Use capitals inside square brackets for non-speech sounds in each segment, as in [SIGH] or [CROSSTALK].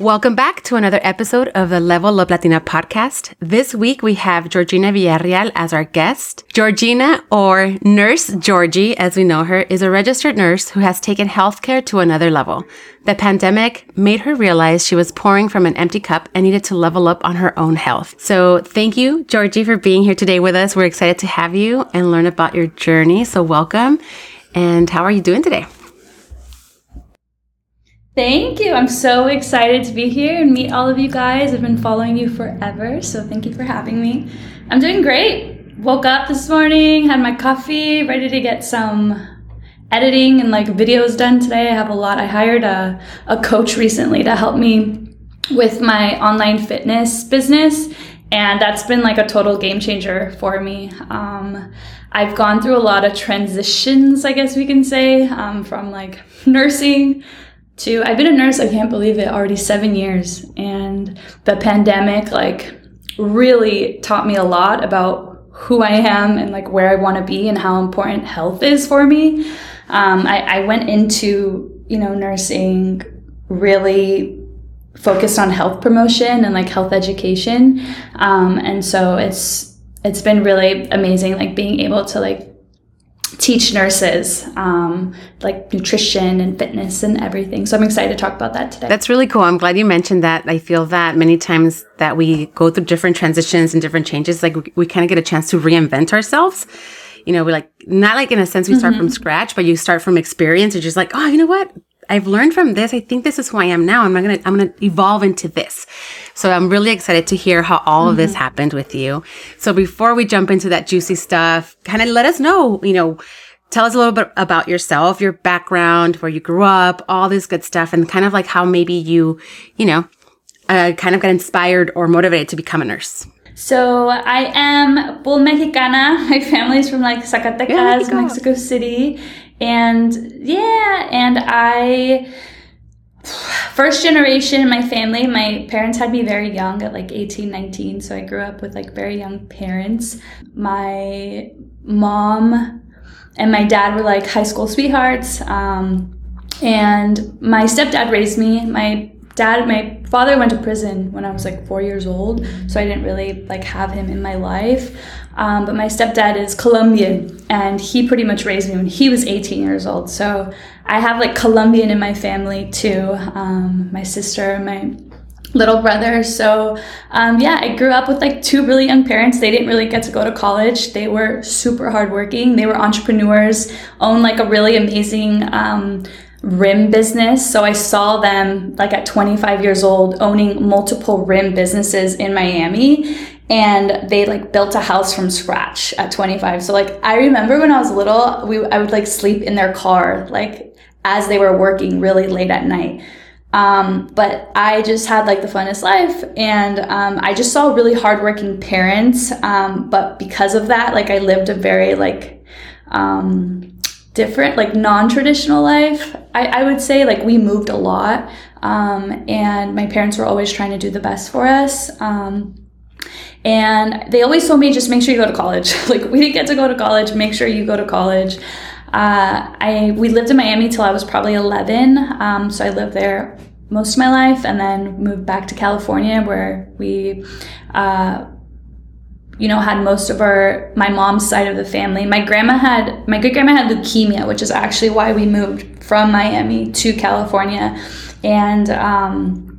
Welcome back to another episode of the Level Up Latina podcast. This week we have Georgina Villareal as our guest. Georgina, or Nurse Georgie, as we know her, is a registered nurse who has taken healthcare to another level. The pandemic made her realize she was pouring from an empty cup and needed to level up on her own health. So thank you, Georgie, for being here today with us. We're excited to have you and learn about your journey. So welcome. And how are you doing today? Thank you. I'm so excited to be here and meet all of you guys. I've been following you forever, so thank you for having me. I'm doing great. Woke up this morning, had my coffee, ready to get some editing and like videos done today. I have a lot. I hired a, a coach recently to help me with my online fitness business, and that's been like a total game changer for me. Um, I've gone through a lot of transitions, I guess we can say, um, from like nursing to I've been a nurse, I can't believe it, already seven years. And the pandemic like really taught me a lot about who I am and like where I want to be and how important health is for me. Um, I, I went into, you know, nursing really focused on health promotion and like health education. Um, and so it's, it's been really amazing, like being able to like teach nurses um, like nutrition and fitness and everything. So I'm excited to talk about that today. That's really cool. I'm glad you mentioned that. I feel that many times that we go through different transitions and different changes, like we, we kind of get a chance to reinvent ourselves. You know, we're like not like in a sense we start mm-hmm. from scratch, but you start from experience. You're just like, oh, you know what? I've learned from this. I think this is who I am now. I'm gonna I'm gonna evolve into this. So I'm really excited to hear how all mm-hmm. of this mm-hmm. happened with you. So before we jump into that juicy stuff, kind of let us know, you know, tell us a little bit about yourself, your background, where you grew up, all this good stuff, and kind of like how maybe you, you know, uh, kind of got inspired or motivated to become a nurse. So I am full Mexicana. [LAUGHS] My family's from like Zacatecas, yeah. Mexico City. And yeah, and I, first generation in my family, my parents had me very young at like 18, 19. So I grew up with like very young parents. My mom and my dad were like high school sweethearts. Um, and my stepdad raised me. My dad, my father went to prison when I was like four years old, so I didn't really like have him in my life. Um, but my stepdad is Colombian, and he pretty much raised me when he was 18 years old. So I have like Colombian in my family too. Um, my sister, my little brother. So, um, yeah, I grew up with like two really young parents. They didn't really get to go to college. They were super hardworking. They were entrepreneurs, owned like a really amazing um, rim business. So I saw them like at 25 years old owning multiple rim businesses in Miami. And they like built a house from scratch at 25. So like I remember when I was little, we I would like sleep in their car like as they were working really late at night. Um, but I just had like the funnest life, and um, I just saw really hardworking parents. Um, but because of that, like I lived a very like um, different, like non-traditional life. I, I would say like we moved a lot, um, and my parents were always trying to do the best for us. Um, and they always told me just make sure you go to college. [LAUGHS] like we didn't get to go to college, make sure you go to college. Uh, I we lived in Miami till I was probably 11, um, so I lived there most of my life, and then moved back to California where we. Uh, you know, had most of our my mom's side of the family. My grandma had my great grandma had leukemia, which is actually why we moved from Miami to California, and um,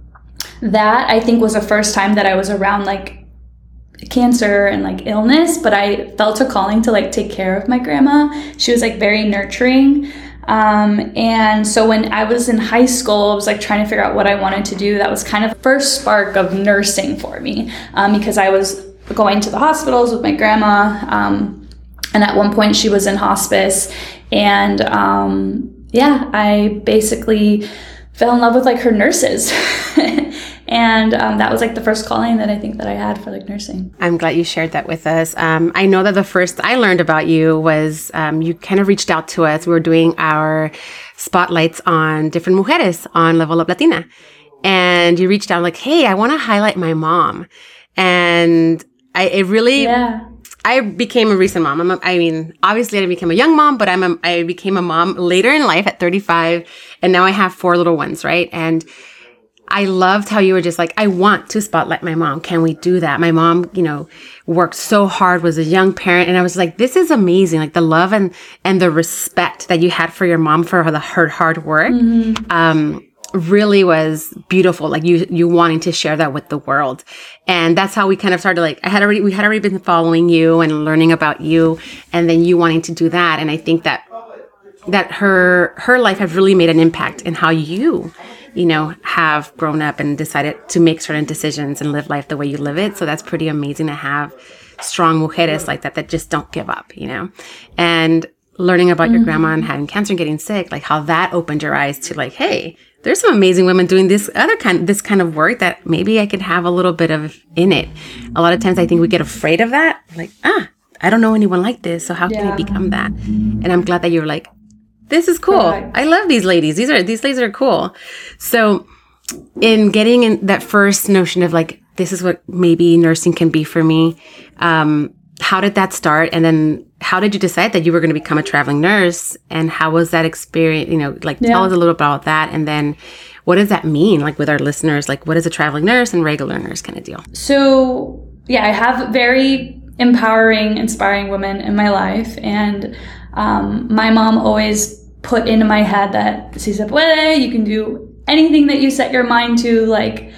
that I think was the first time that I was around like cancer and like illness, but I felt a calling to like take care of my grandma. She was like very nurturing. Um, and so when I was in high school, I was like trying to figure out what I wanted to do. That was kind of the first spark of nursing for me um, because I was going to the hospitals with my grandma. Um, and at one point, she was in hospice. And um, yeah, I basically fell in love with like her nurses. [LAUGHS] and um, that was like the first calling that I think that I had for like nursing. I'm glad you shared that with us. Um, I know that the first I learned about you was um, you kind of reached out to us. We were doing our spotlights on different mujeres on Level Up Latina. and you reached out like, Hey, I want to highlight my mom. And I, it really, Yeah. I became a recent mom. I'm a, I mean, obviously I didn't a young mom, but I'm a, I became a mom later in life at 35 and now I have four little ones, right? And I loved how you were just like, I want to spotlight my mom. Can we do that? My mom, you know, worked so hard, was a young parent. And I was like, this is amazing. Like the love and, and the respect that you had for your mom for the, her hard work. Um, really was beautiful. Like you, you wanting to share that with the world. And that's how we kind of started like, I had already, we had already been following you and learning about you and then you wanting to do that. And I think that that her her life has really made an impact in how you you know have grown up and decided to make certain decisions and live life the way you live it. So that's pretty amazing to have strong mujeres like that that just don't give up you know? And learning about your grandma and having cancer and getting sick like how that opened your eyes to like hey there's some amazing women doing this other kind this kind of work that maybe I could have a little bit of in it. A lot of times I think we get afraid of that. Like ah I don't know anyone like this so how can I become that? And I'm glad that you're like this is cool. I love these ladies. These are these ladies are cool. So in getting in that first notion of like this is what maybe nursing can be for me, um, how did that start? And then how did you decide that you were going to become a traveling nurse? And how was that experience? You know, like tell us a little about that. And then what does that mean? Like with our listeners, like what is a traveling nurse and regular nurse kind of deal? So, yeah, I have very empowering, inspiring women in my life. And um, my mom always put into my head that si se puede, you can do anything that you set your mind to, like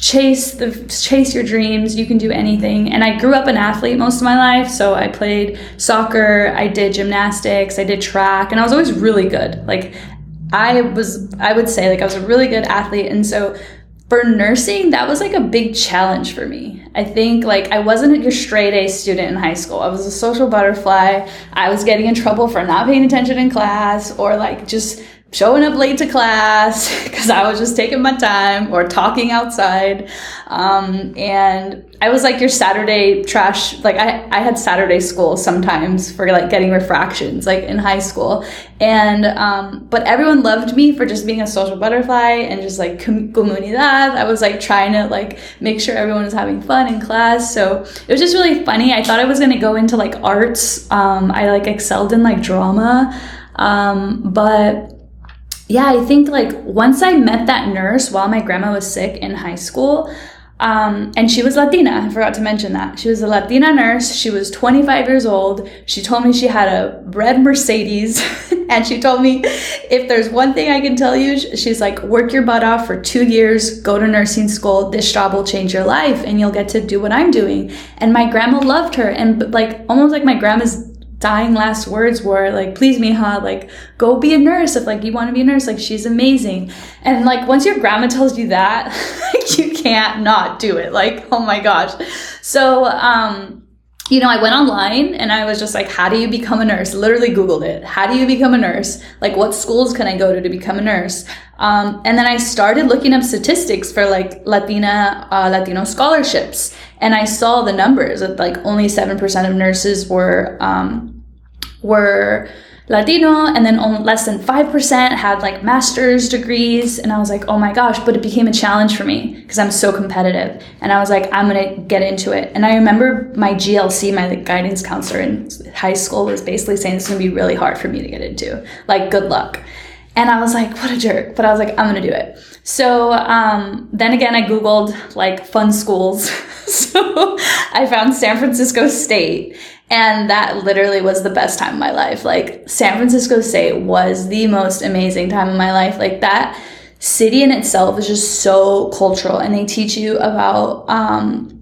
chase the chase your dreams you can do anything. And i grew up an athlete most of my life so i played soccer i did gymnastics i did track and i was always really good. Like i was i would say like i was a really good athlete. And so for nursing that was like a big challenge for me. I think like i wasn't your straight a student in high school. I was a social butterfly. I was getting in trouble for not paying attention in class or like just showing up late to class [LAUGHS] because I was just taking my time or talking outside. Um, and I was like your Saturday trash, like I, I had Saturday school sometimes for like getting refractions, like in high school. And, um, but everyone loved me for just being a social butterfly and just like com- comunidad. I was like trying to like make sure everyone was having fun in class. So it was just really funny. I thought I was going to go into like arts. Um, I like excelled in like drama. Um, but yeah, I think like once I met that nurse while my grandma was sick in high school, um, and she was Latina. I forgot to mention that. She was a Latina nurse. She was 25 years old. She told me she had a red Mercedes. [LAUGHS] and she told me, if there's one thing I can tell you, she's like, work your butt off for two years, go to nursing school. This job will change your life and you'll get to do what I'm doing. And my grandma loved her. And like, almost like my grandma's dying last words were like please mija like go be a nurse if like you want to be a nurse like she's amazing and like once your grandma tells you that [LAUGHS] like you can't not do it like oh my gosh so um you know, I went online and I was just like, how do you become a nurse? Literally Googled it. How do you become a nurse? Like, what schools can I go to to become a nurse? Um, and then I started looking up statistics for like Latina, uh, Latino scholarships. And I saw the numbers that like only 7% of nurses were, um, were Latino, and then only less than 5% had like master's degrees. And I was like, oh my gosh, but it became a challenge for me because I'm so competitive. And I was like, I'm gonna get into it. And I remember my GLC, my like, guidance counselor in high school, was basically saying is gonna be really hard for me to get into. Like, good luck. And I was like, what a jerk. But I was like, I'm gonna do it. So um, then again, I Googled like fun schools. [LAUGHS] so I found San Francisco State. And that literally was the best time of my life. Like, San Francisco State was the most amazing time of my life. Like, that city in itself is just so cultural, and they teach you about, um,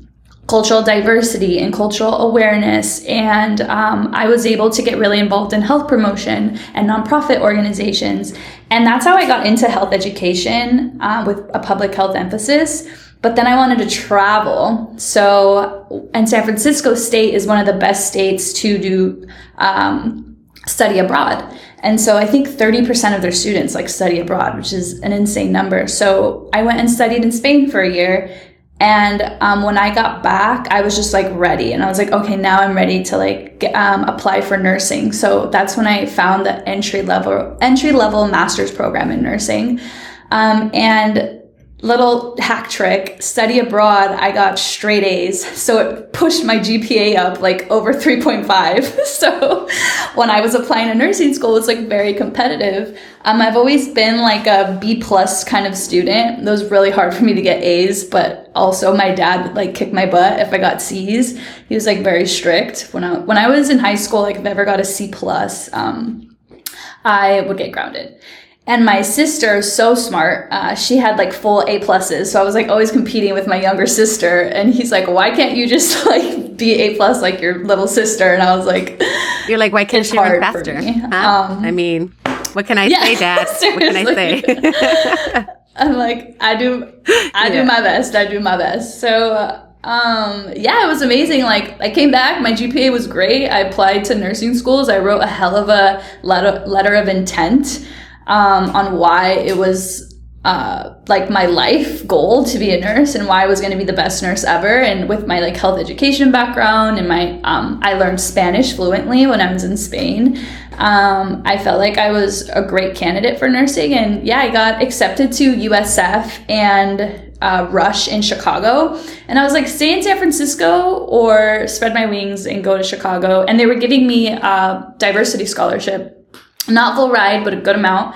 cultural diversity and cultural awareness. And um, I was able to get really involved in health promotion and nonprofit organizations. And that's how I got into health education uh, with a public health emphasis. But then I wanted to travel. So, and San Francisco State is one of the best states to do um, study abroad. And so I think 30% of their students like study abroad, which is an insane number. So I went and studied in Spain for a year and um, when I got back, I was just like ready, and I was like, okay, now I'm ready to like get, um, apply for nursing. So that's when I found the entry level entry level master's program in nursing, um, and little hack trick study abroad i got straight a's. So it pushed my gpa up like over 3.5 [LAUGHS] so when i was applying to nursing school it's like very competitive. Um, i've always been like a b plus kind of student. It was really hard for me to get a's but also my dad would like kick my butt if i got c's he was like very strict when i when i was in high school like if i ever got a c plus um, i would get grounded and my sister, so smart, uh, she had like full A pluses. So I was like always competing with my younger sister. And he's like, why can't you just [LAUGHS] like be A plus like your little sister? And I was like, You're like, why can't she run faster? Huh? Um, I mean, what can I yeah, say, [LAUGHS] Dad? what can I say? [LAUGHS] I'm like, I do, I yeah. do my best. I do my best. So, um, yeah, it was amazing. Like, I came back, my GPA was great. I applied to nursing schools. I wrote a hell of a letter, letter of intent um, on why it was uh, like my life goal to be a nurse and why I was going to be the best nurse ever. And with my like health education background and my, um, I learned Spanish fluently when I was in Spain. Um, I felt like I was a great candidate for nursing. And yeah, I got accepted to USF and uh, Rush in Chicago. And I was like, stay in San Francisco or spread my wings and go to Chicago. And they were giving me a diversity scholarship not full ride, but a good amount.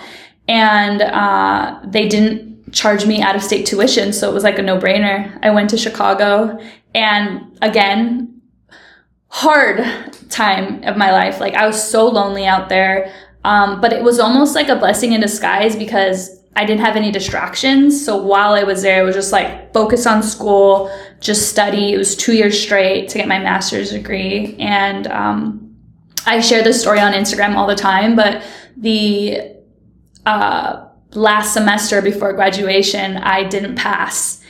And uh, they didn't charge me out of state tuition. So it was like a no brainer. I went to Chicago and again, hard time of my life. Like I was so lonely out there. Um, but it was almost like a blessing in disguise because I didn't have any distractions. So while I was there, I was just like focus on school, just study. It was two years straight to get my master's degree. And, um, I share this story on Instagram all the time, but the uh, last semester before graduation, I didn't pass.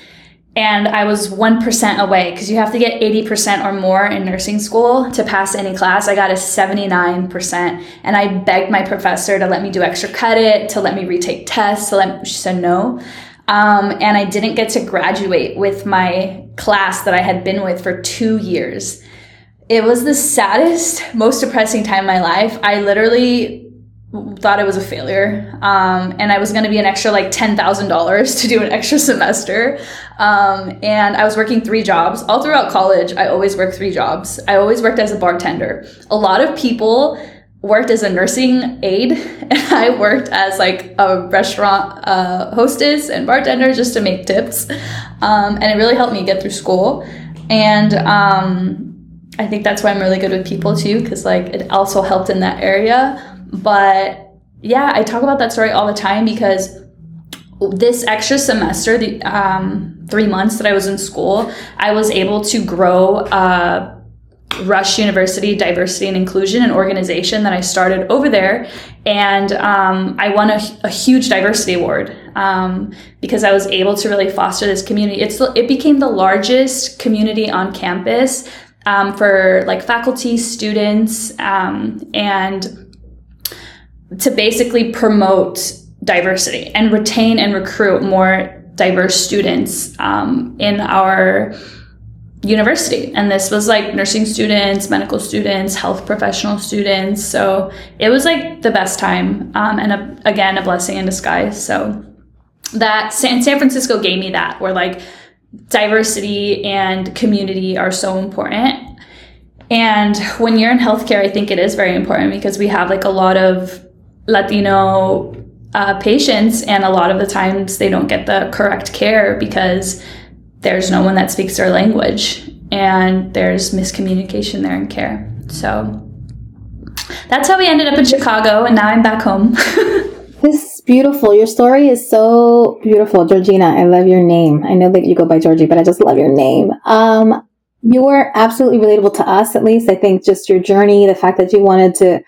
And I was 1% away because you have to get 80% or more in nursing school to pass any class. I got a 79%. And I begged my professor to let me do extra credit, to let me retake tests, to let me, she said no. Um, and I didn't get to graduate with my class that I had been with for two years it was the saddest, most depressing time in my life. I literally thought it was a failure. Um, and I was going to be an extra like $10,000 to do an extra semester. Um, and I was working three jobs. All throughout college, I always worked three jobs. I always worked as a bartender. A lot of people worked as a nursing aide [LAUGHS] and I worked as like a restaurant uh, hostess and bartender just to make tips. Um, and it really helped me get through school. And, um, I think that's why I'm really good with people too, because like it also helped in that area. But yeah, I talk about that story all the time because this extra semester, the um, three months that I was in school, I was able to grow uh, Rush University Diversity and Inclusion, an organization that I started over there. And um, I won a, a, huge diversity award um, because I was able to really foster this community. It's, it became the largest community on campus um, for like faculty, students, um, and to basically promote diversity and retain and recruit more diverse students um, in our university. And this was like nursing students, medical students, health professional students. So it was like the best time. Um, and a, again, a blessing in disguise. So that San, San Francisco gave me that where like diversity and community are so important. And when you're in healthcare, I think it is very important because we have like a lot of Latino uh, patients, and a lot of the times they don't get the correct care because there's no one that speaks their language and there's miscommunication there in care. So that's how we ended up in Chicago, and now I'm back home. [LAUGHS] this is beautiful. Your story is so beautiful, Georgina. I love your name. I know that you go by Georgie, but I just love your name. Um, you are absolutely relatable to us, at least. I think just your journey, the fact that you wanted to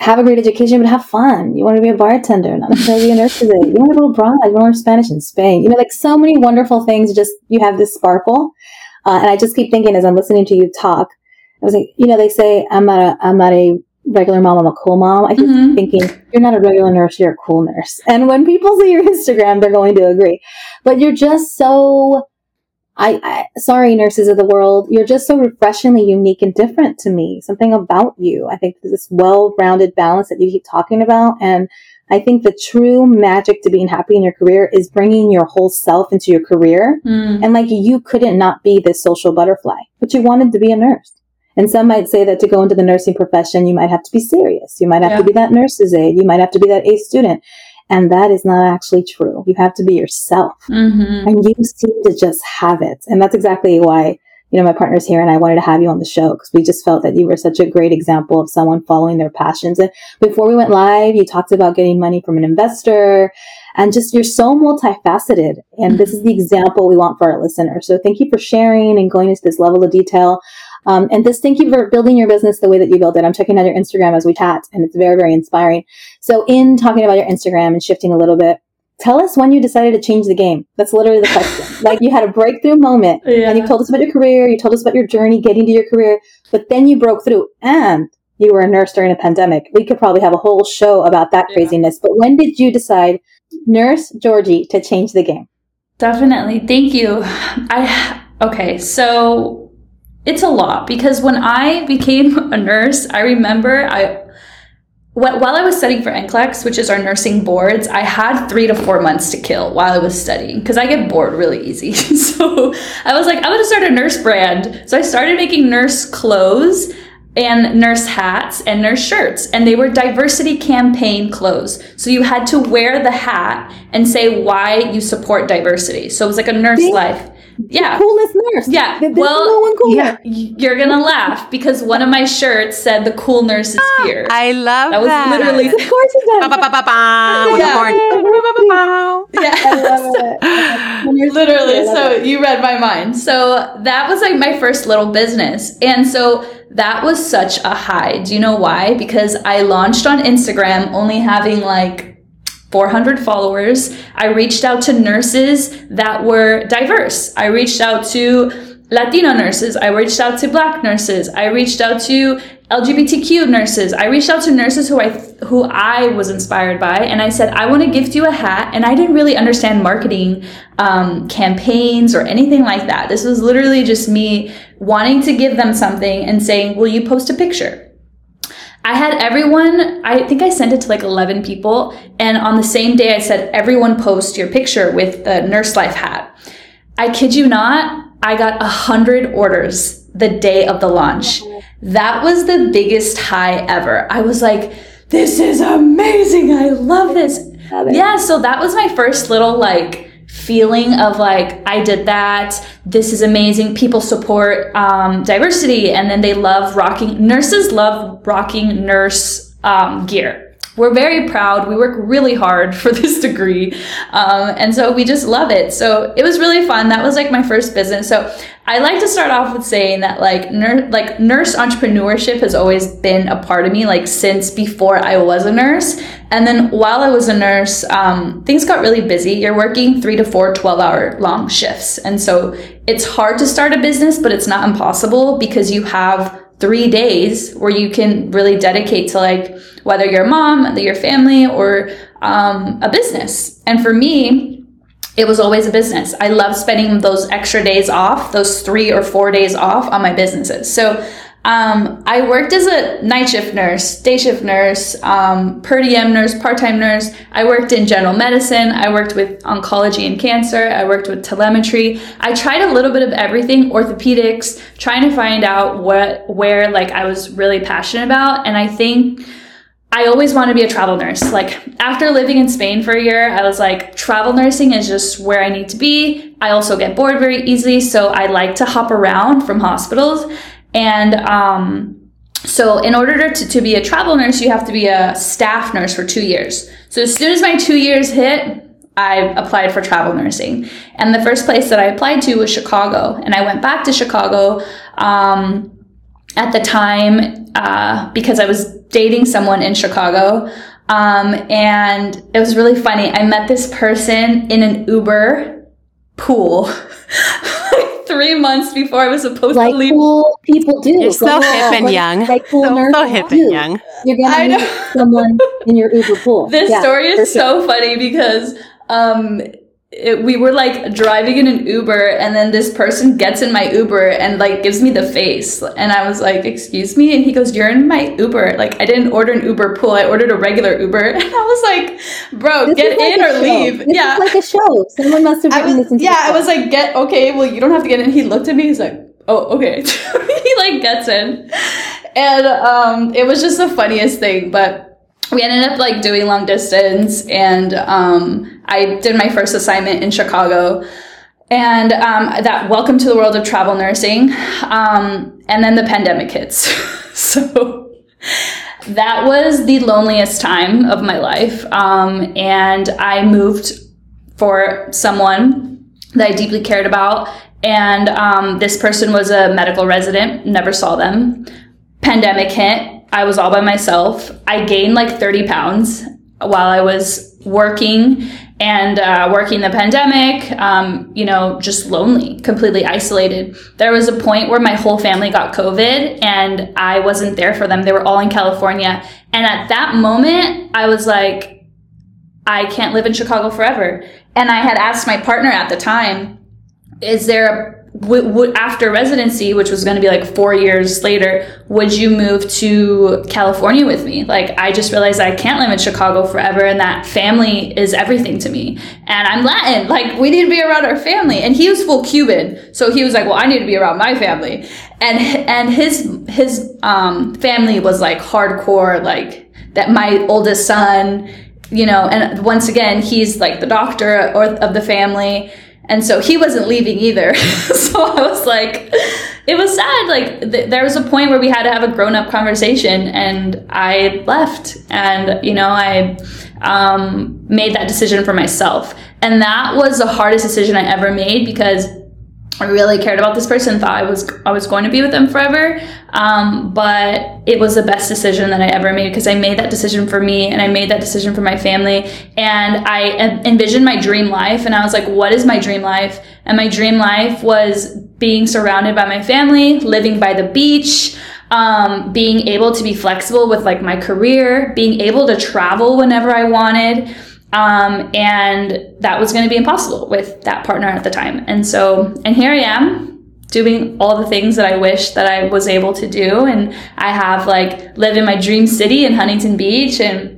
have a great education, but have fun. You want to be a bartender, not necessarily be a nurse. Today. You want to go abroad. You want to learn Spanish in Spain. You know, like so many wonderful things. Just you have this sparkle, uh, and I just keep thinking as I'm listening to you talk. I was like, you know, they say I'm not a I'm not a regular mom. I'm a cool mom. I keep mm-hmm. thinking you're not a regular nurse. You're a cool nurse. And when people see your Instagram, they're going to agree. But you're just so I, I, sorry, nurses of the world, you're just so refreshingly unique and different to me. Something about you. I think this well-rounded balance that you keep talking about. And I think the true magic to being happy in your career is bringing your whole self into your career. Mm. And like you couldn't not be this social butterfly, but you wanted to be a nurse. And some might say that to go into the nursing profession, you might have to be serious. You might have Yeah. to be that nurse's aide. You might have to be that A student. And that is not actually true. You have to be yourself hmm and you seem to just have it. And that's exactly why, you know, my partner's here and I wanted to have you on the show because we just felt that you were such a great example of someone following their passions. And before we went live, you talked about getting money from an investor and just you're so multifaceted. And this is the example we want for our listeners. So thank you for sharing and going into this level of detail. Um, and just thank you for building your business the way that you built it. I'm checking out your Instagram as we chat and it's very, very inspiring. So in talking about your Instagram and shifting a little bit, tell us when you decided to change the game. That's literally the question. [LAUGHS] like you had a breakthrough moment Yeah. and you told us about your career, you told us about your journey getting to your career, but then you broke through and you were a nurse during a pandemic. We could probably have a whole show about that Yeah. craziness. But when did you decide, Nurse Georgie, to change the game? Definitely. Thank you. I okay, so it's a lot because when I became [LAUGHS] a nurse, I remember I while I was studying for NCLEX, which is our nursing boards, I had three to four months to kill while I was studying because I get bored really easy. [LAUGHS] so I was like, I'm gonna start a nurse brand. So I started making nurse clothes and nurse hats and nurse shirts and they were diversity campaign clothes so you had to wear the hat and say why you support diversity so it was like a nurse life yeah. Coolest nurse. Yeah, There's well, no one cooler. yeah. You're gonna laugh because one of my shirts said the cool nurse is ah, here. I love that was that. literally Of course it. Does. [LAUGHS] the Yeah. literally. Love so it. you read my mind. So that was like my first little business. And so that was such a high. Do you know why? Because i launched on instagram only having like 400 followers. I reached out to nurses that were diverse. I reached out to latino nurses. I reached out to black nurses. I reached out to lgbtq nurses. I reached out to nurses who i who i was inspired by and i said i want to gift you a hat and i didn't really understand marketing um, campaigns or anything like that. This was literally just me wanting to give them something and saying will you post a picture I had everyone, I think I sent it to like 11 people. And on the same day, I said, everyone post your picture with the nurse life hat. I kid you not, I got a hundred orders the day of the launch. That was the biggest high ever. I was like, this is amazing. I love this. Love. Yeah, so that was my first little like feeling of like I did that. This is amazing. People support um, diversity, and then they love rocking. Nurses love rocking nurse um, gear. We're very proud. We work really hard [LAUGHS] for this degree, um, and so we just love it. So it was really fun. That was like my first business. So I like to start off with saying that like like nurse entrepreneurship has always been a part of me, like since before I was a nurse. And then while I was a nurse, um, things got really busy. You're working three to four 12 hour long shifts. And so it's hard to start a business, but it's not impossible because you have three days where you can really dedicate to like whether you're a mom, your family, or um, a business. And for me, it was always a business. I love spending those extra days off, those three or four days off on my businesses. So um, I worked as a night shift nurse, day shift nurse, um, per diem nurse, part time nurse. I worked in general medicine. I worked with oncology and cancer. I worked with telemetry. I tried a little bit of everything, orthopedics, trying to find out what where like I was really passionate about. And I think I always want to be a travel nurse. Like after living in Spain for a year, I was like, travel nursing is just where I need to be. I also get bored very easily, so I like to hop around from hospitals. And um, so, in order to, to be a travel nurse, you have to be a staff nurse for two years. So, as soon as my two years hit, I applied for travel nursing. And the first place that I applied to was Chicago. And I went back to Chicago um, at the time uh, because I was dating someone in Chicago. Um, and it was really funny. I met this person in an Uber pool like [LAUGHS] three months before I was supposed Like to leave. cool people do. You're so Like, hip and like- young. Like cool So, so hip do. and young. You're gonna meet someone in your Uber pool. [LAUGHS] This Yeah, story is sure. so funny because um, it, we were like driving in an Uber and then this person gets in my Uber and like gives me the face. And I was like, excuse me? And he goes, you're in my Uber. Like I didn't order an Uber pool. I ordered a regular Uber. [LAUGHS] And I was like, bro, This get like in or show. leave. This yeah. like a show. Someone must have written was, this into yeah, I was like, get, okay, well, you don't have to get in. He looked at me. He's like, oh, okay. [LAUGHS] he like gets in. And um, it was just the funniest thing. But we ended up like doing long distance and um, i did my first assignment in chicago. And um, that welcome to the world of travel nursing um, and then the pandemic hits. [LAUGHS] So that was the loneliest time of my life. Um, and i moved for someone that i deeply cared about and um, this person was a medical resident never saw them. Pandemic hit I was all by myself. I gained like 30 pounds while I was working and uh, working the pandemic, um, you know, just lonely, completely isolated. There was a point where my whole family got COVID and I wasn't there for them. They were all in California. And at that moment, I was like, I can't live in Chicago forever. And I had asked my partner at the time, is there a w- w- after residency, which was going to be like four years later, would you move to California with me? Like, I just realized I can't live in Chicago forever, and that family is everything to me. And I'm Latin, like we need to be around our family. And he was full Cuban, so he was like, "Well, I need to be around my family." And and his his um, family was like hardcore, like that. My oldest son, you know, and once again, he's like the doctor or, of the family. And so he wasn't leaving either. [LAUGHS] so I was like, it was sad. Like th- there was a point where we had to have a grown up conversation and I left and, you know, I, um, made that decision for myself. And that was the hardest decision I ever made because I really cared about this person, thought I was I was going to be with them forever. Um, but it was the best decision that I ever made because I made that decision for me and I made that decision for my family. And I envisioned my dream life and I was like, what is my dream life? And my dream life was being surrounded by my family, living by the beach, um, being able to be flexible with like my career, being able to travel whenever I wanted. Um, and that was going to be impossible with that partner at the time. And so, and here I am doing all the things that I wish that I was able to do. And I have like lived in my dream city in Huntington Beach and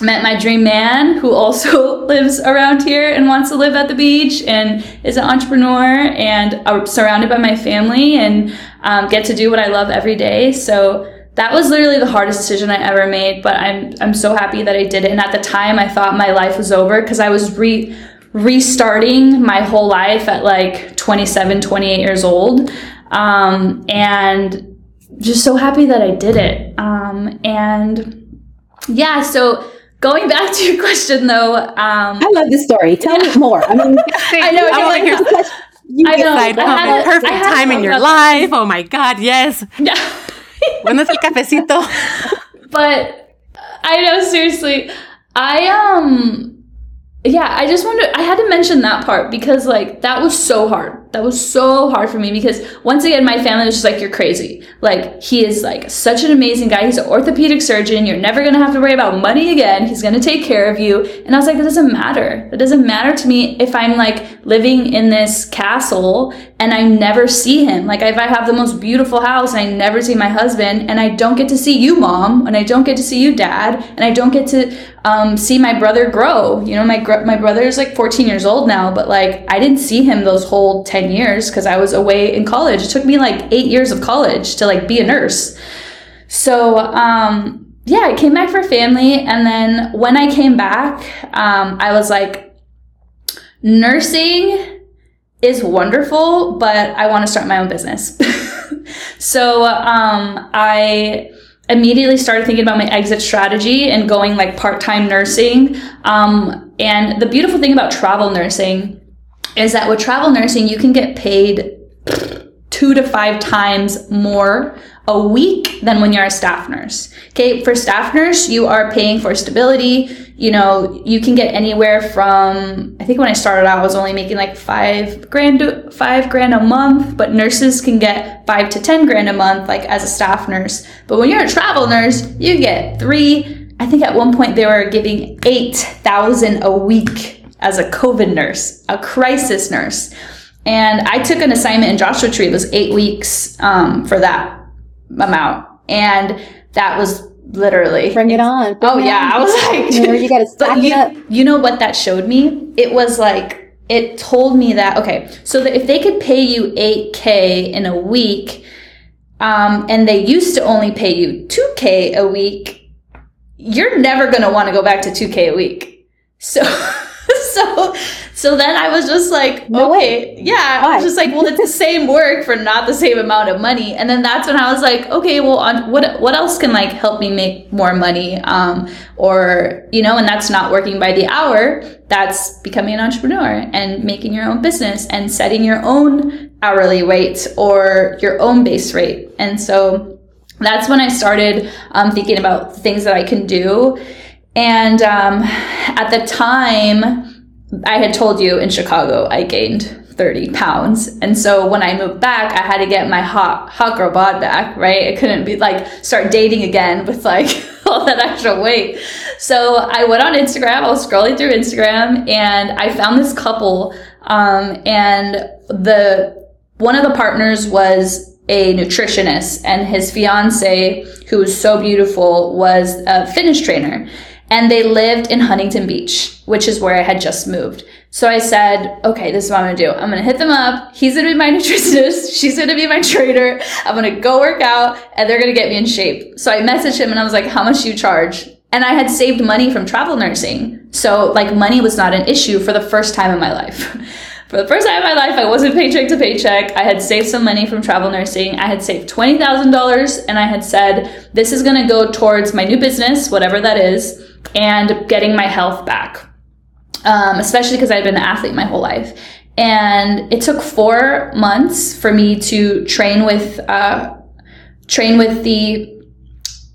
met my dream man who also [LAUGHS] lives around here and wants to live at the beach and is an entrepreneur and uh, surrounded by my family and um, get to do what I love every day. So that was literally the hardest decision I ever made, but I'm I'm so happy that I did it. And at the time, I thought my life was over because I was re restarting my whole life at like 27, 28 years old, um, and just so happy that I did it. Um, and yeah, so going back [LAUGHS] to your question though, um, I love this story. Tell me more. I mean, [LAUGHS] I know. I you're wanna like, hear- you I know. I had a- Perfect I had time in your about life. Oh my God, yes. Yeah. ¿Cuándo es el cafecito? [LAUGHS] but I know seriously, I um yeah, I just wanted I had to mention that part because like that was so hard. That was so hard for me because once again my family was just like you're crazy. Like he is like such an amazing guy. He's an orthopedic surgeon. You're never going to have to worry about money again. He's going to take care of you. And I was like that doesn't matter. It doesn't matter to me if I'm like living in this castle and I never see him. Like if I have the most beautiful house and I never see my husband and I don't get to see you mom and I don't get to see you dad and I don't get to um, see my brother grow. You know, my my brother is like 14 years old now, but like I didn't see him those whole 10 years because I was away in college. It took me like eight years of college to like be a nurse. So um, yeah, I came back for family, and then when I came back, um, I was like, nursing is wonderful, but I want to start my own business. [LAUGHS] so um, I immediately started thinking about my exit strategy and going like part-time nursing. Um, and the beautiful thing about travel nursing is that with travel nursing, you can get paid two to five times more a week than when you're a staff nurse. Okay, for staff nurse, you are paying for stability. You know, you can get anywhere from I think when I started out, I was only making like five grand, five grand a month, but nurses can get five to ten grand a month, like as a staff nurse. But when you're a travel nurse, you get three. I think at one point they were giving eight thousand a week as a COVID nurse, a crisis nurse. And I took an assignment in Joshua Tree. It was eight weeks um, for that amount. And that was literally Bring it on. Bring Oh it yeah, on. I was like, You know, you gotta [LAUGHS] but stack it you, up. you know what that showed me? It was like it told me that okay, so that if they could pay you eight k in a week, um, and they used to only pay you two k a week, you're never gonna want to go back to two k a week. So, [LAUGHS] [LAUGHS] so, so then I was just like, No okay, yeah, I was just like, well, it's the [LAUGHS] same work for not the same amount of money. And then that's when I was like, okay, well, on, what what else can like help me make more money? Um, or you know, and that's not working by the hour. That's becoming an entrepreneur and making your own business and setting your own hourly rate or your own base rate. And so that's when I started um, thinking about things that I can do. And um, at the time, I had told you in Chicago, I gained 30 pounds. And so when I moved back, I had to get my hot, hot girl bod back, right? I couldn't be like, start dating again with like [LAUGHS] all that extra weight. So I went on Instagram, I was scrolling through Instagram and I found this couple. Um, and the, one of the partners was a nutritionist and his fiance, who was so beautiful, was a fitness trainer. And they lived in Huntington Beach, which is where I had just moved. So I said, okay, this is what I'm gonna do. I'm gonna hit them up. He's gonna be my [LAUGHS] nutritionist. She's gonna be my trainer. I'm gonna go work out and they're gonna get me in shape. So I messaged him and I was like, how much do you charge? And I had saved money from travel nursing. So like money was not an issue for the first time in my life. [LAUGHS] For the first time in my life, I wasn't paycheck to paycheck. I had saved some money from travel nursing. I had saved $20,000 and I had said, this is going to go towards my new business, whatever that is, and getting my health back. Um, especially because I'd been an athlete my whole life. And it took four months for me to train with, uh, train with the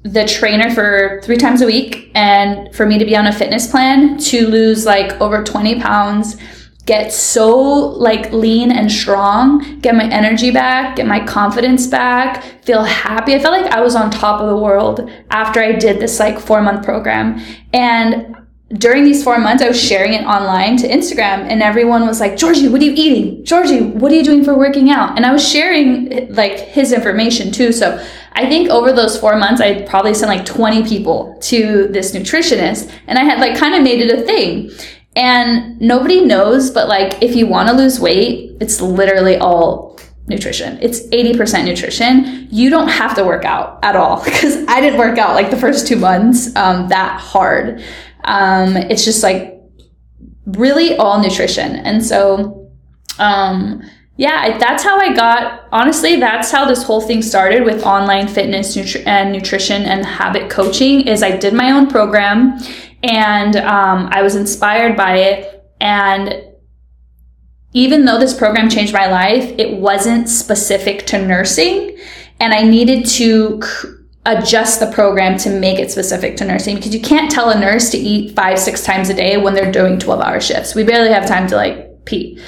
the trainer for three times a week and for me to be on a fitness plan to lose like over 20 pounds get so like lean and strong get my energy back get my confidence back feel happy i felt like i was on top of the world after i did this like four month program and during these four months, I was sharing it online to Instagram, and everyone was like, Georgie, what are you eating? Georgie, what are you doing for working out? And I was sharing like his information too. So I think over those four months, I probably sent like 20 people to this nutritionist, and I had like kind of made it a thing. And nobody knows, but like if you want to lose weight, it's literally all nutrition. It's 80% nutrition. You don't have to work out at all [LAUGHS] because I didn't work out like the first two months um, that hard. Um, it's just like really all nutrition. And so, um, yeah, that's how I got, honestly, that's how this whole thing started with online fitness nutri- and nutrition and habit coaching is I did my own program and, um, I was inspired by it. And even though this program changed my life, it wasn't specific to nursing and I needed to adjust the program to make it specific to nursing because you can't tell a nurse to eat five, six times a day when they're doing 12 hour shifts. We barely have time to like pee.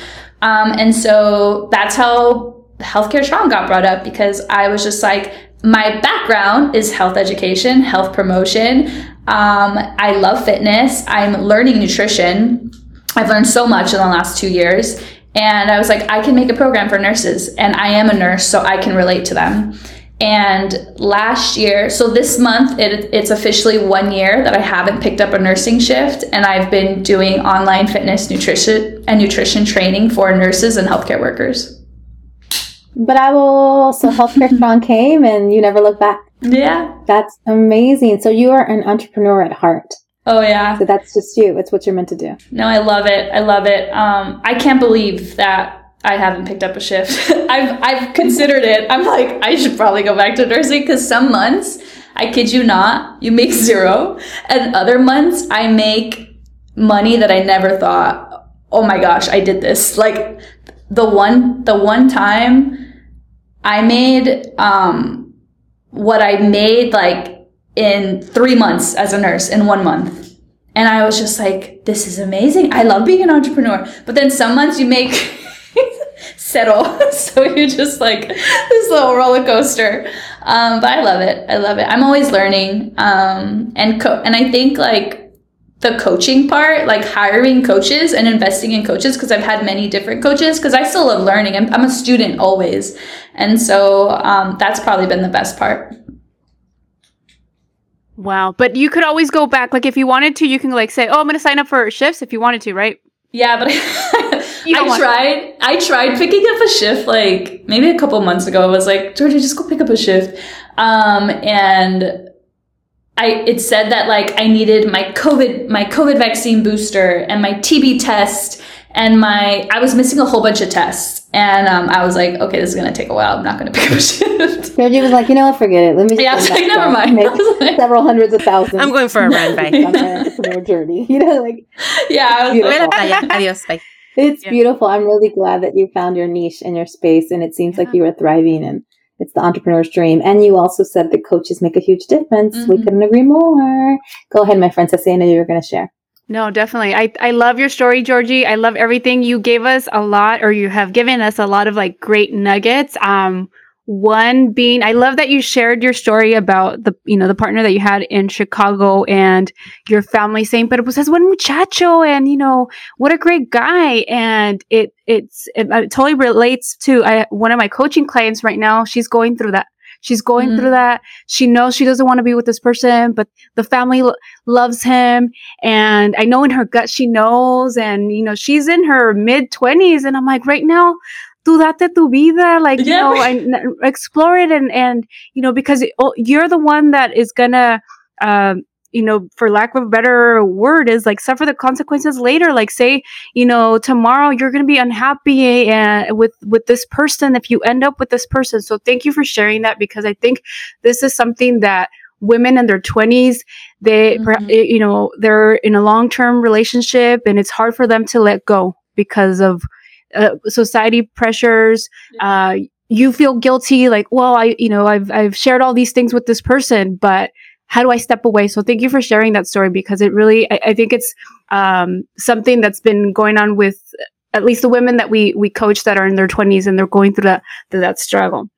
Um, and so that's how healthcare strong got brought up because I was just like, my background is health education, health promotion. Um, I love fitness. I'm learning nutrition. I've learned so much in the last two years. And I was like, I can make a program for nurses. And I am a nurse, so I can relate to them. And last year, so this month, it, it's officially one year that I haven't picked up a nursing shift. And I've been doing online fitness, nutrition, and nutrition training for nurses and healthcare workers. But I will. So healthcare strong came, and you never look back. Yeah. That's amazing. So you are an entrepreneur at heart. Oh, yeah. So that's just you. It's what you're meant to do. No, I love it. I love it. Um, I can't believe that I haven't picked up a shift. [LAUGHS] I've I've considered it. I'm like, I should probably go back to nursing because some months, I kid you not, you make [LAUGHS] zero, and other months I make money that I never thought. Oh my gosh, I did this. Like the one the one time I made um, what I made like in three months as a nurse in one month. And I was just like, this is amazing. I love being an entrepreneur. But then some months you make [LAUGHS] settle. [LAUGHS] so you're just like this little roller coaster. Um, but I love it. I love it. I'm always learning. Um, and co- and I think like the coaching part, like hiring coaches and investing in coaches, because I've had many different coaches, because I still love learning. I'm, I'm, a student always. And so um, that's probably been the best part. Wow. But you could always go back. Like if you wanted to, you can like say, oh, I'm going to sign up for shifts if you wanted to, right? Yeah, but [LAUGHS] I tried. I tried picking up a shift like maybe a couple months ago. I was like, Georgia, just go pick up a shift. Um, and I it said that like I needed my COVID my COVID vaccine booster and my TB test and my I was missing a whole bunch of tests. And um, I was like, okay, this is gonna take a while. I'm not gonna pick up [LAUGHS] a shift. Georgie was like, you know what, forget it. Let me just [LAUGHS] yeah, I was like, never mind. Make like, several hundreds of thousands. I'm going for a run. Bye. on my entrepreneur journey. You know, like yeah. Adios. Bye. It's yeah. beautiful. I'm really glad that you found your niche and your space, and it seems yeah. like you were thriving, and it's the entrepreneur's dream. And you also said that coaches make a huge difference. Mm-hmm. We couldn't agree more. Go ahead, my friend Cecilia, you were going to share. No, definitely. I, I love your story, Georgie. I love everything. You gave us a lot, or you have given us a lot of like great nuggets. Um, one being, I love that you shared your story about the, you know, the partner that you had in Chicago and your family saying, pero pues es buen muchacho and, you know, what a great guy. And it, it's, it, it totally relates to I, one of my coaching clients right now. She's going through that She's going mm-hmm. through that. She knows she doesn't want to be with this person, but the family lo- loves him. And I know in her gut she knows. And, you know, she's in her mid 20s. And I'm like, right now, tú date tu vida, like, yeah. you know, and explore it. And, and, you know, because it, oh, you're the one that is gonna, um, you know, for lack of a better word, is like suffer the consequences later. Like, say, you know, tomorrow you're going to be unhappy and with with this person if you end up with this person. So, thank you for sharing that because I think this is something that women in their 20s they mm-hmm. you know they're in a long-term relationship and it's hard for them to let go because of uh, society pressures uh, you feel guilty like well i you know i've i've shared all these things with this person but how do I step away? So thank you for sharing that story because it really, I, I think it's um, something that's been going on with at least the women that we we coach that are in their 20s and they're going through that through that struggle.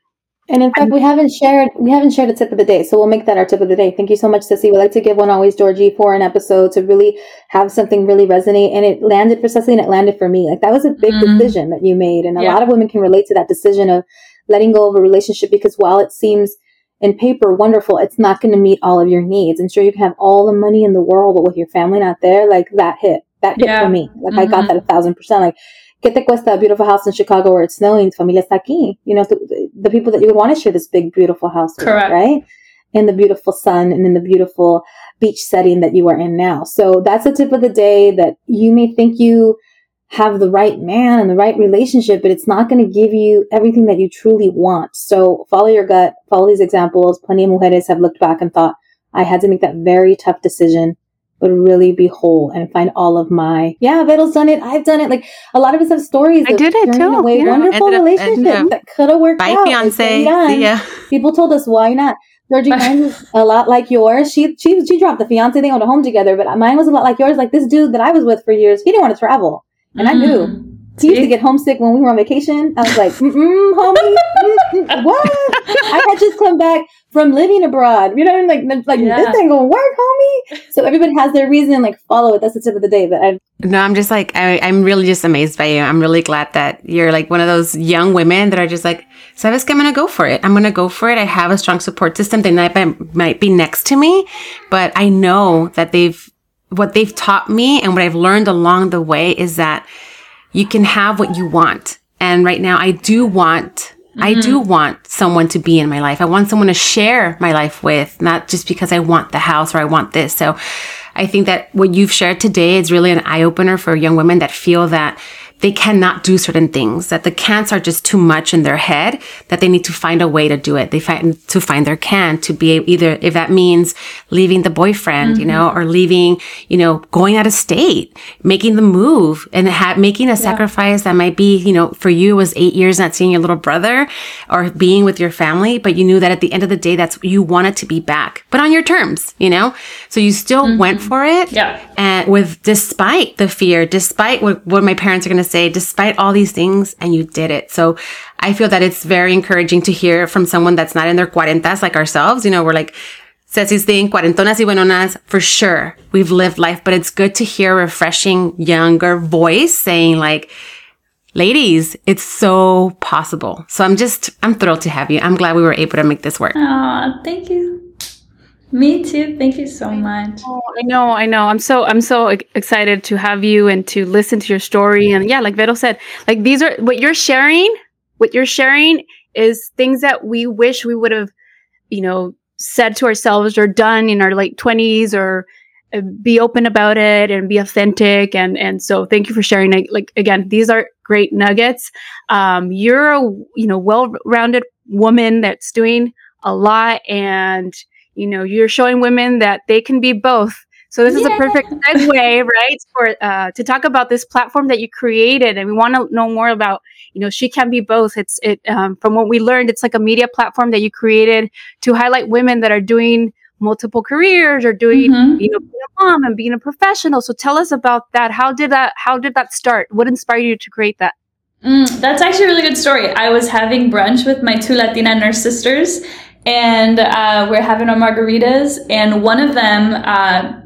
And in fact, we haven't shared we haven't shared a tip of the day, so we'll make that our tip of the day. Thank you so much, Ceci. We like to give one always Georgie for an episode to really have something really resonate, and it landed for Ceci and it landed for me. Like that was a big mm-hmm. decision that you made, and a yeah. lot of women can relate to that decision of letting go of a relationship because while it seems in paper, wonderful. It's not going to meet all of your needs. And sure, you can have all the money in the world, but with your family not there, like that hit. That hit yeah. for me. Like mm-hmm. I got mm-hmm. that a thousand percent. Like, ¿qué te cuesta a beautiful house in Chicago where it's snowing? Tu familia está aquí. You know, the, the people that you would want to share this big, beautiful house with, Correct. right? In the beautiful sun and in the beautiful beach setting that you are in now. So that's a tip of the day that you may think you have the right man and the right relationship, but it's not going to give you everything that you truly want. So follow your gut, follow these examples. Plenty of mujeres have looked back and thought, I had to make that very tough decision, but really be whole and find all of my, yeah, Vero's done it. I've done it. Like a lot of us have stories. I did it too. Away yeah. Wonderful relationship that could have worked Bye, out. fiance. Yeah. People told us, why not? Georgie, [LAUGHS] mine was a lot like yours. She she she dropped the fiance thing on a home together, but mine was a lot like yours. Like this dude that I was with for years, he didn't want to travel. And mm. I knew mm. he used to get homesick when we were on vacation. I was like, mm-mm, homie, mm [LAUGHS] what? I had just come back from living abroad. You know, like, like yeah. this ain't gonna work, homie. So everybody has their reason. Like, follow it. That's the tip of the day. But I. No, I'm just like I, I'm really just amazed by you. I'm really glad that you're like one of those young women that are just like, Sabes, I'm gonna go for it. I'm gonna go for it. I have a strong support system. They might, might be next to me, but I know that they've what they've taught me and what I've learned along the way is that you can have what you want. And right now I do want Mm-hmm. I do want someone to be in my life. I want someone to share my life with, not just because I want the house or I want this. So I think that what you've shared today is really an eye opener for young women that feel that they cannot do certain things, that the can'ts are just too much in their head, that they need to find a way to do it. They find to find their can to be either, if that means leaving the boyfriend, mm-hmm. you know, or leaving, you know, going out of state, making the move and ha- making a yeah. sacrifice that might be, you know, for you was eight years not seeing your little brother or being with your family, but you knew that at the end of the day, that's you wanted to be back, but on your terms, you know? So you still mm-hmm. went for it. Yeah. And with, despite the fear, despite what, what my parents are going to say, despite all these things, and you did it. So I feel that it's very encouraging to hear from someone that's not in their cuarentas like ourselves. You know, we're like Ceci's thing, cuarentonas y buenonas, for sure. We've lived life, but it's good to hear a refreshing younger voice saying like, ladies, it's so possible. So I'm just, I'm thrilled to have you. I'm glad we were able to make this work. Aw, thank you. Me too. Thank you so much. Oh, I know, I know. I'm so I'm so excited to have you and to listen to your story. And yeah, like Vero said, like these are what you're sharing. What you're sharing is things that we wish we would have, you know, said to ourselves or done in our late twenties or uh, be open about it and be authentic. And and so thank you for sharing. Like, like again, these are great nuggets. Um, you're a you know well-rounded woman that's doing a lot and you know you're showing women that they can be both. So this is a perfect segue right for uh, to talk about this platform that you created and we want to know more about you know she can be both. It's it um, from what we learned it's like a media platform that you created to highlight women that are doing multiple careers or doing Mhm. you know being a mom and being a professional. So tell us about that. How did that how did that start? What inspired you to create that? Mm, that's actually a really good story. I was having brunch with my two Latina nurse sisters, and uh, we're having our margaritas. And one of them, uh,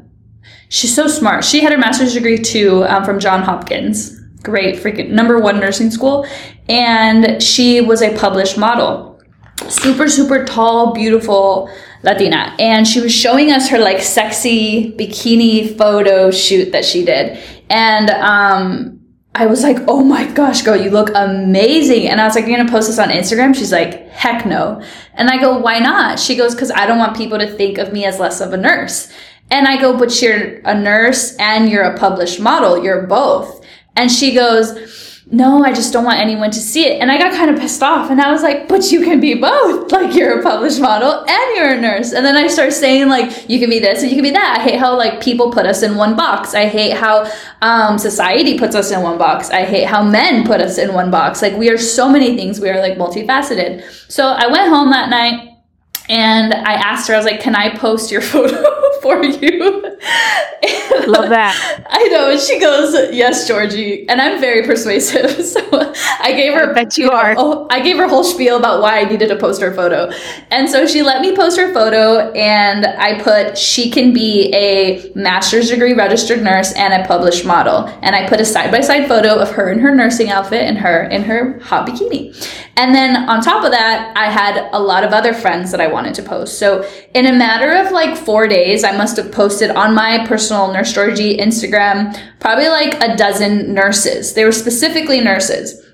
she's so smart. She had her master's degree too um, from John Hopkins. Great, freaking number one nursing school. And she was a published model. Super, super tall, beautiful Latina. And she was showing us her like sexy bikini photo shoot that she did. And, um, I was like, oh my gosh, girl, you look amazing. And I was like, you're going to post this on Instagram? She's like, heck no. And I go, why not? She goes, because I don't want people to think of me as less of a nurse. And I go, but you're a nurse and you're a published model. You're both. And she goes, no, I just don't want anyone to see it. And I got kind of pissed off and I was like, but you can be both. [LAUGHS] Like you're a published model and you're a nurse. And then I start saying like, you can be this and you can be that. I hate how like people put us in one box. I hate how um, society puts us in one box. I hate how men put us in one box. Like we are so many things. We are like multifaceted. So I went home that night and I asked her, I was like, can I post your [LAUGHS] photo for you? [LAUGHS] Love that I know. She goes, yes, Georgie. And I'm very persuasive. [LAUGHS] So I gave her, I bet you are. oh, I gave her a whole spiel about why I needed to post her photo. And so she let me post her photo and I put, she can be a master's degree registered nurse and a published model. And I put a side by side photo of her in her nursing outfit and her in her hot bikini. And then on top of that, I had a lot of other friends that I wanted to post. So in a matter of like four days, I must have posted on my personal Nurse Georgie Instagram probably like a dozen nurses. They were specifically nurses.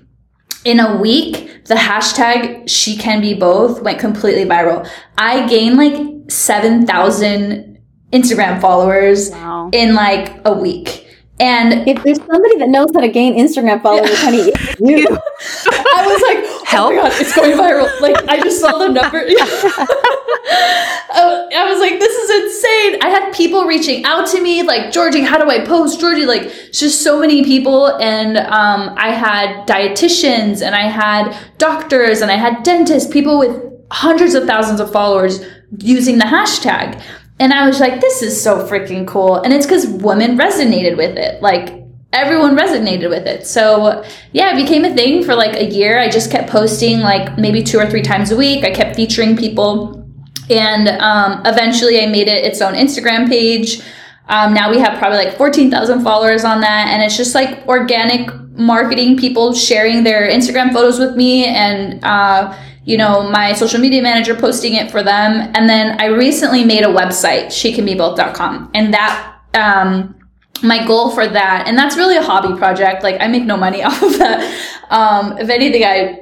In a week, the hashtag she can be both went completely viral. I gained like 7,000 Instagram followers wow in like a week. And If there's somebody that knows how to gain Instagram followers, honey, [LAUGHS] it's you. I was like, Help. oh my god, it's going viral. Like I just saw the number. I [LAUGHS] [LAUGHS] I was like, this is insane. I had people reaching out to me, like, Georgie, how do I post? Georgie, like, it's just so many people. And um, I had dietitians and I had doctors and I had dentists, people with hundreds of thousands of followers using the hashtag. And I was like, this is so freaking cool. And it's because women resonated with it. Like, everyone resonated with it. So yeah, it became a thing for like a year. I just kept posting like maybe two or three times a week. I kept featuring people. And um, eventually I made it its own Instagram page. Um, now we have probably like 14,000 followers on that. And it's just like organic marketing, people sharing their Instagram photos with me and, uh, you know, my social media manager posting it for them. And then I recently made a website, shecanbeboth.com. And that, um, my goal for that, and that's really a hobby project. Like I make no money [LAUGHS] off of that. Um, if anything, I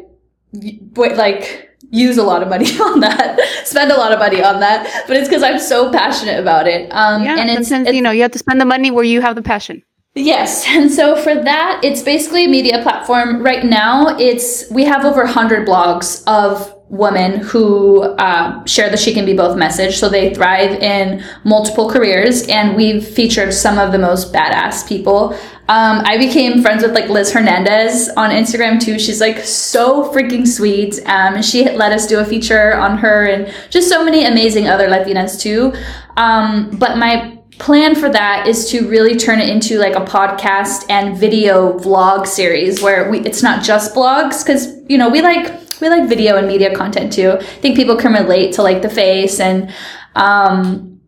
like use a lot of money [LAUGHS] on that, spend a lot of money on that. But it's because I'm so passionate about it. Um, yeah and and it's, since it's you know you have to spend the money where you have the passion Yes, [LAUGHS] and so for that, it's basically a media platform. Right now, it's we have over 100 blogs of women who uh, share the she can be both message. So they thrive in multiple careers, and we've featured some of the most badass people. Um, I became friends with like Liz Hernandez on Instagram too. She's like so freaking sweet. Um, she let us do a feature on her, and just so many amazing other Latinas too. Um, but my plan for that is to really turn it into like a podcast and video vlog series where we it's not just blogs because you know we like we like video and media content too i think people can relate to like the face and Um,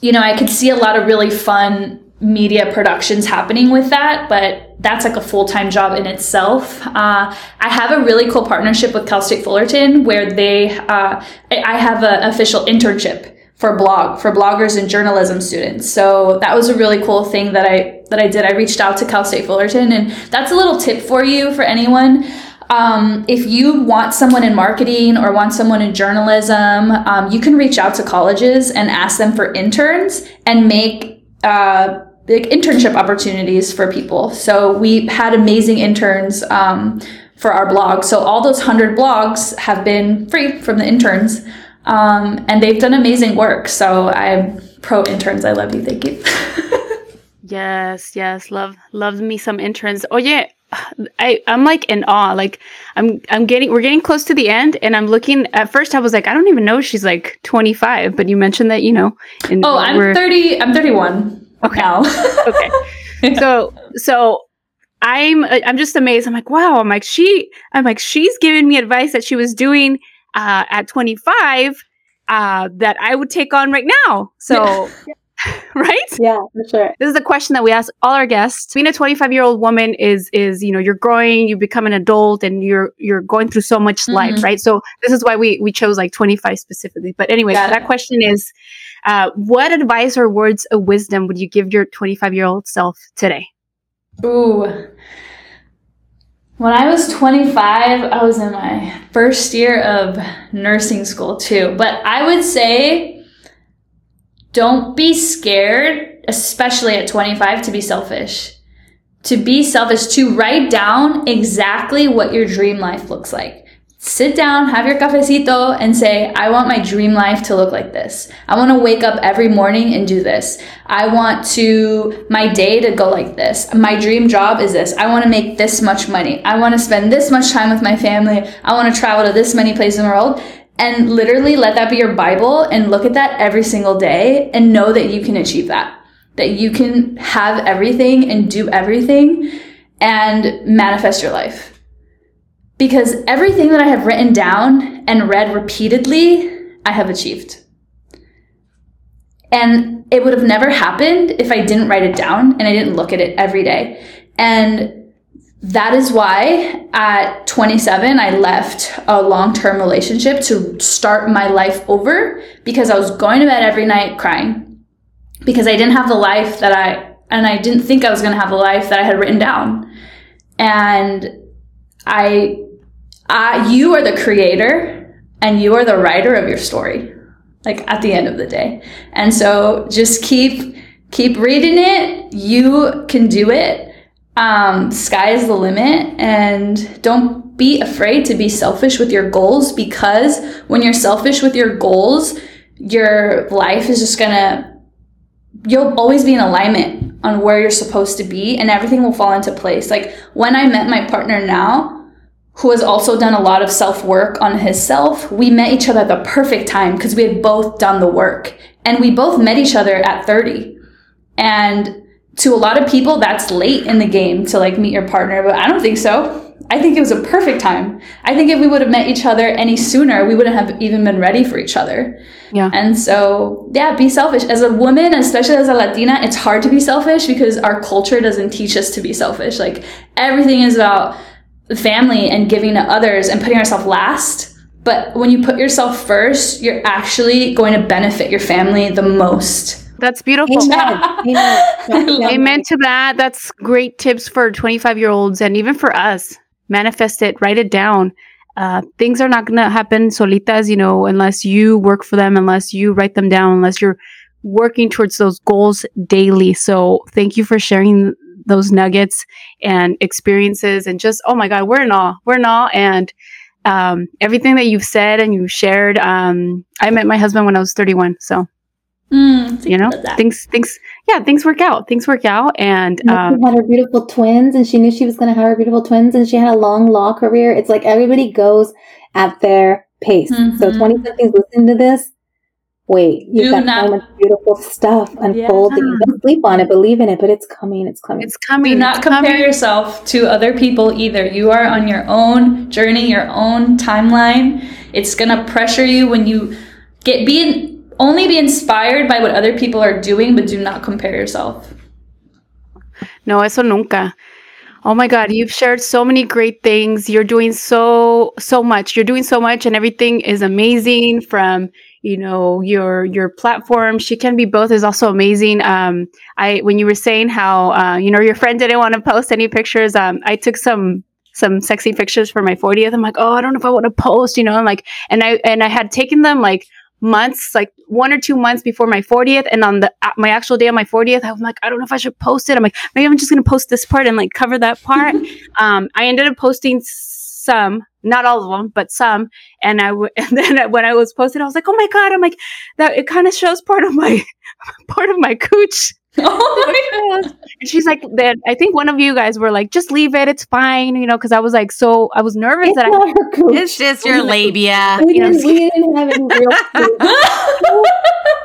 you know, I could see a lot of really fun media productions happening with that, but that's like a full time job in itself. Uh, I have a really cool partnership with Cal State Fullerton where they, uh, I have an official internship for blog for bloggers and journalism students. So that was a really cool thing that I that I did. I reached out to Cal State Fullerton, and that's a little tip for you for anyone. Um, if you want someone in marketing or want someone in journalism, um, you can reach out to colleges and ask them for interns and make uh, like internship opportunities for people. So we had amazing interns um, for our blog. So all those hundred blogs have been free from the interns, um, and they've done amazing work. So I'm pro interns. I love you. Thank you. [LAUGHS] yes, yes, love love me some interns. Oh yeah. I, I'm like in awe. Like I'm I'm getting we're getting close to the end and I'm looking at first I was like, I don't even know she's like 25, but you mentioned that, you know. in, oh, I'm 30 I'm 31. Okay. [LAUGHS] okay. So so I'm I'm just amazed. I'm like, wow. I'm like she. I'm like she's giving me advice that she was doing uh, at 25 uh, that I would take on right now. So. [LAUGHS] right? Yeah, for sure. This is a question that we ask all our guests. Being a 25 year old woman is is you know you're growing, you become an adult, and you're you're going through so much mm-hmm. life, right? So this is why we we chose like 25 specifically. But anyway, Got that question is, uh, what advice or words of wisdom would you give your 25 year old self today? Ooh. When I was 25, I was in my first year of nursing school too. But I would say don't be scared, especially at 25, to be selfish. To be selfish, to write down exactly what your dream life looks like sit down, have your cafecito, and say, I want my dream life to look like this. I want to wake up every morning and do this. I want to, my day to go like this. My dream job is this. I want to make this much money. I want to spend this much time with my family. I want to travel to this many places in the world. And literally let that be your Bible and look at that every single day and know that you can achieve that. That you can have everything and do everything and manifest your life because everything that I have written down and read repeatedly, I have achieved. And it would have never happened if I didn't write it down and I didn't look at it every day. And that is why at 27, I left a long term relationship to start my life over because I was going to bed every night crying because I didn't have the life that I, and I didn't think I was going to have the life that I had written down. And I you are the creator and you are the writer of your story like at the end of the day. And so just keep keep reading it. You can do it. Um, sky is the limit and don't be afraid to be selfish with your goals because when you're selfish with your goals your life is just gonna you'll always be in alignment on where you're supposed to be and everything will fall into place. Like when i met my partner now who has also done a lot of self work on his self, we met each other at the perfect time because we had both done the work. And we both met each other at 30. And to a lot of people, that's late in the game to like meet your partner, but I don't think so. I think it was a perfect time. I think if we would have met each other any sooner, we wouldn't have even been ready for each other. Yeah. And so, yeah, be selfish. As a woman, especially as a Latina, it's hard to be selfish because our culture doesn't teach us to be selfish. Like everything is about family and giving to others and putting ourselves last. But when you put yourself first, you're actually going to benefit your family the most. That's beautiful. Amen. [LAUGHS] Amen. Amen to that. That's great tips for 25 year olds and even for us. Manifest it, write it down. Uh, things are not going to happen solitas, you know, unless you work for them, unless you write them down, unless you're working towards those goals daily. So thank you for sharing those nuggets and experiences and just oh my god we're in awe we're in awe. And um, everything that you've said and you've shared um, i met my husband when i was 31 so. Mm, you know things things yeah things work out things work out. And um, she had her beautiful twins and she knew she was going to have her beautiful twins and she had a long law career. It's like everybody goes at their pace. Mm-hmm. so 20 somethings listen to this wait, you've got not, so much beautiful stuff unfolding. Yeah. Don't sleep on it, believe in it, but it's coming. It's coming. It's coming. Do not it's compare coming. yourself to other people either. You are on your own journey, your own timeline. It's gonna pressure you when you get being only be inspired by what other people are doing, but do not compare yourself. No, eso nunca. Oh my God, you've shared so many great things. You're doing so so much. You're doing so much, and everything is amazing. From you know your your platform, she can be both is also amazing. Um, I when you were saying how uh, you know your friend didn't want to post any pictures. Um, I took some some sexy pictures for my 40th. I'm like, oh, I don't know if I want to post, you know, i'm like, and I and I had taken them like months, like one or two months before my 40th. And on the my actual day on my 40th, I was like, I don't know if I should post it. I'm like, maybe I'm just gonna post this part and like cover that part. [LAUGHS] um, I ended up posting some, not all of them, but some. And I w- [LAUGHS] and then when I was posted, I was like, oh my god! I'm like, that it kind of shows part of my [LAUGHS] part of my cooch. [LAUGHS] Oh my god! And she's like, "That I think one of you guys were like, just leave it, it's fine, you know, because I was like, so I was nervous It's that I not her coach. It's just your labia. we, you know, didn't, we didn't have any real.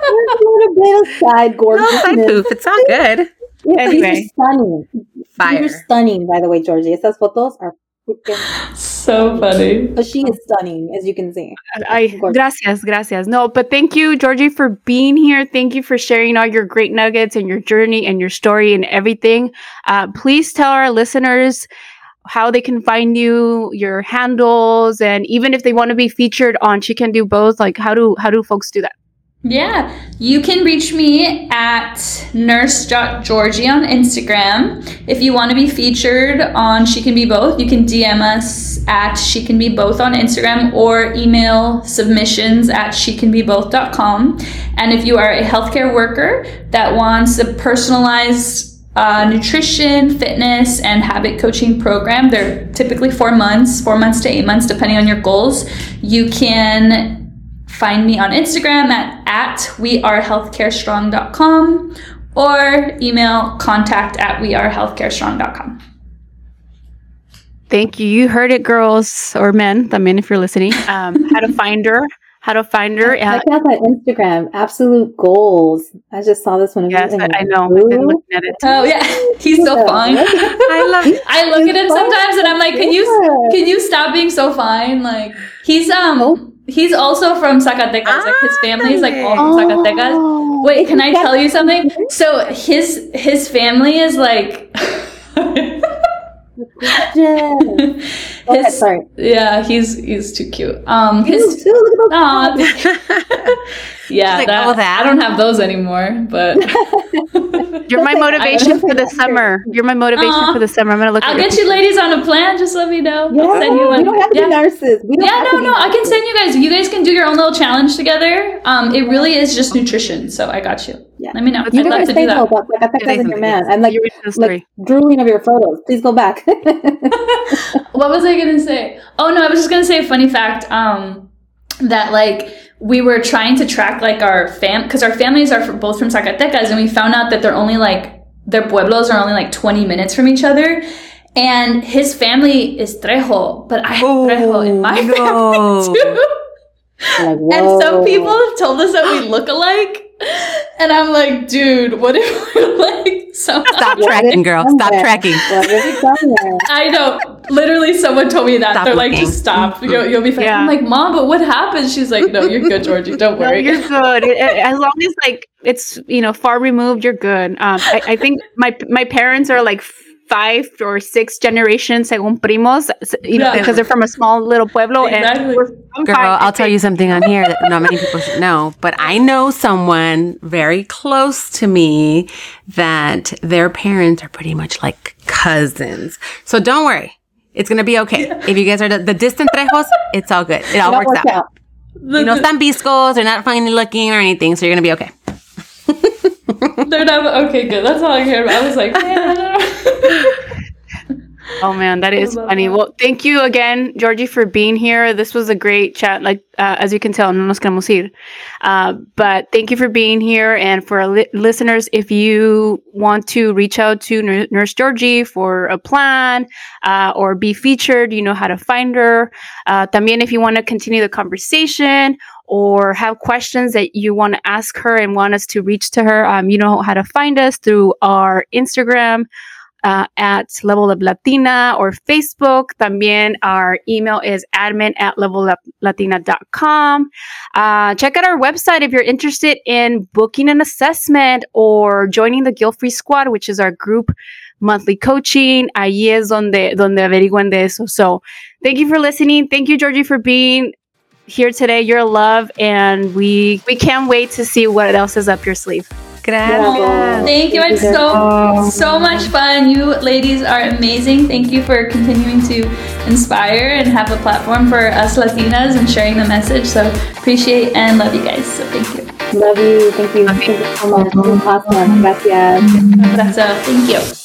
We're doing a bit of side oh, No, gorgeousness. side poof. It's all good. Yeah, Anyway. These are stunning. These Fire. are stunning, by the way, Georgie. Esas fotos are freaking. So funny. But she is stunning, as you can see. I gracias, gracias. No, but thank you, Georgie, for being here. Thank you for sharing all your great nuggets and your journey and your story and everything. Uh, please tell our listeners how they can find you, your handles, and even if they want to be featured on She Can Do Both, like how do how do folks do that? Yeah, you can reach me at nurse.georgie on Instagram. If you want to be featured on She Can Be Both, you can DM us at She Can Be Both on Instagram or email submissions at shecanbeboth.com. And if you are a healthcare worker that wants a personalized uh, nutrition, fitness, and habit coaching program. They're typically four months, four months to eight months, depending on your goals. You can find me on Instagram at, at wearehealthcarestrong.com or email contact at wearehealthcarestrong.com. Thank you. You heard it, girls or men. I mean, if you're listening, um, how to find her, how to find her. Uh, Check out that Instagram, Absolute Goals. I just saw this one. yes, I, I know. I've been looking at it. Oh yeah, [LAUGHS] he's so fine. [LAUGHS] I love I look at him sometimes and I'm like, can you can you stop being so fine? Like he's um Oh. He's also from Zacatecas. Like his family's like all from Zacatecas. Oh. Wait, can I tell you something? So his his family is like [LAUGHS] Gorgeous. Go ahead, sorry. yeah, he's he's too cute. Um his too, look at those [LAUGHS] yeah, like, that, oh, that? I don't have those anymore, but [LAUGHS] You're my motivation for the summer. You're my motivation Aw. for the summer. I'm gonna look. I'll at get you ladies on a plan. Just let me know. Yeah, I'll send you one. we don't have to yeah. be nurses. We Yeah, have no, to no. I can send you guys. You guys can do your own little challenge together. Um, it really is just nutrition. So I got you. Yeah. Let me know. You I'd love to say do though that. about like I Say and your something, man. yes. I'm like Your like drooling of your photos. Please go back. [LAUGHS] [LAUGHS] what was I gonna say? Oh no, I was just gonna say a funny fact. Um, that like we were trying to track like our fam because our families are from, both from Zacatecas, and we found out that they're only like their pueblos are only like 20 minutes from each other. And his family is Trejo, but I have Trejo in my oh, no. family too. Like, And some people have told us that we [GASPS] look alike. And I'm like, dude, what if [LAUGHS] we're like somehow? Stop tracking, is girl. Stop tracking. What is on there? I know. Literally, someone told me that. Stop They're like, just stop. You'll, you'll be fine. Yeah. I'm like, mom, but what happened? She's like, no, you're good, Georgie. [LAUGHS] Don't No, worry. you're good. It- it- as long as like it's you know far removed, you're good. Um, I, I think my my parents are like five or six generations según primos, you know, Yeah. because they're from a small little pueblo. Exactly. And we're, Girl, fine. I'll tell you something on here that not many people should know, but I know someone very close to me that their parents are pretty much like cousins. So don't worry. It's going to be okay. If you guys are the, the distant trejos, it's all good. It all That'll works work out. out. The- You know, the- some biscos, they're not funny looking or anything, so you're going to be okay. [LAUGHS] they're not okay. Good. That's all I cared about. I was like, [LAUGHS] Oh man, that is funny. that. Well, thank you again, Georgie, for being here. This was a great chat. Like uh, as you can tell, no nos queremos ir. Uh, but thank you for being here, and for our li- listeners, if you want to reach out to Nur- Nurse Georgie for a plan uh, or be featured, you know how to find her. Uh, también, if you want to continue the conversation or have questions that you want to ask her and want us to reach to her, um, you know how to find us through our Instagram uh, at Level Up Latina or Facebook. También our email is admin at leveluplatina.com. Uh, check out our website if you're interested in booking an assessment or joining the Guilt Free Squad, which is our group monthly coaching. Ahí es donde, donde averiguan de eso. So thank you for listening. Thank you, Georgie, for being here today. You're a love, and we we can't wait to see what else is up your sleeve. Gracias. Thank you. It's so so much fun. You ladies are amazing. Thank you for continuing to inspire and have a platform for us Latinas and sharing the message. So appreciate and love you guys. So thank you. Love you. Thank you. Thank you so much. Awesome. Gracias. That's Thank you.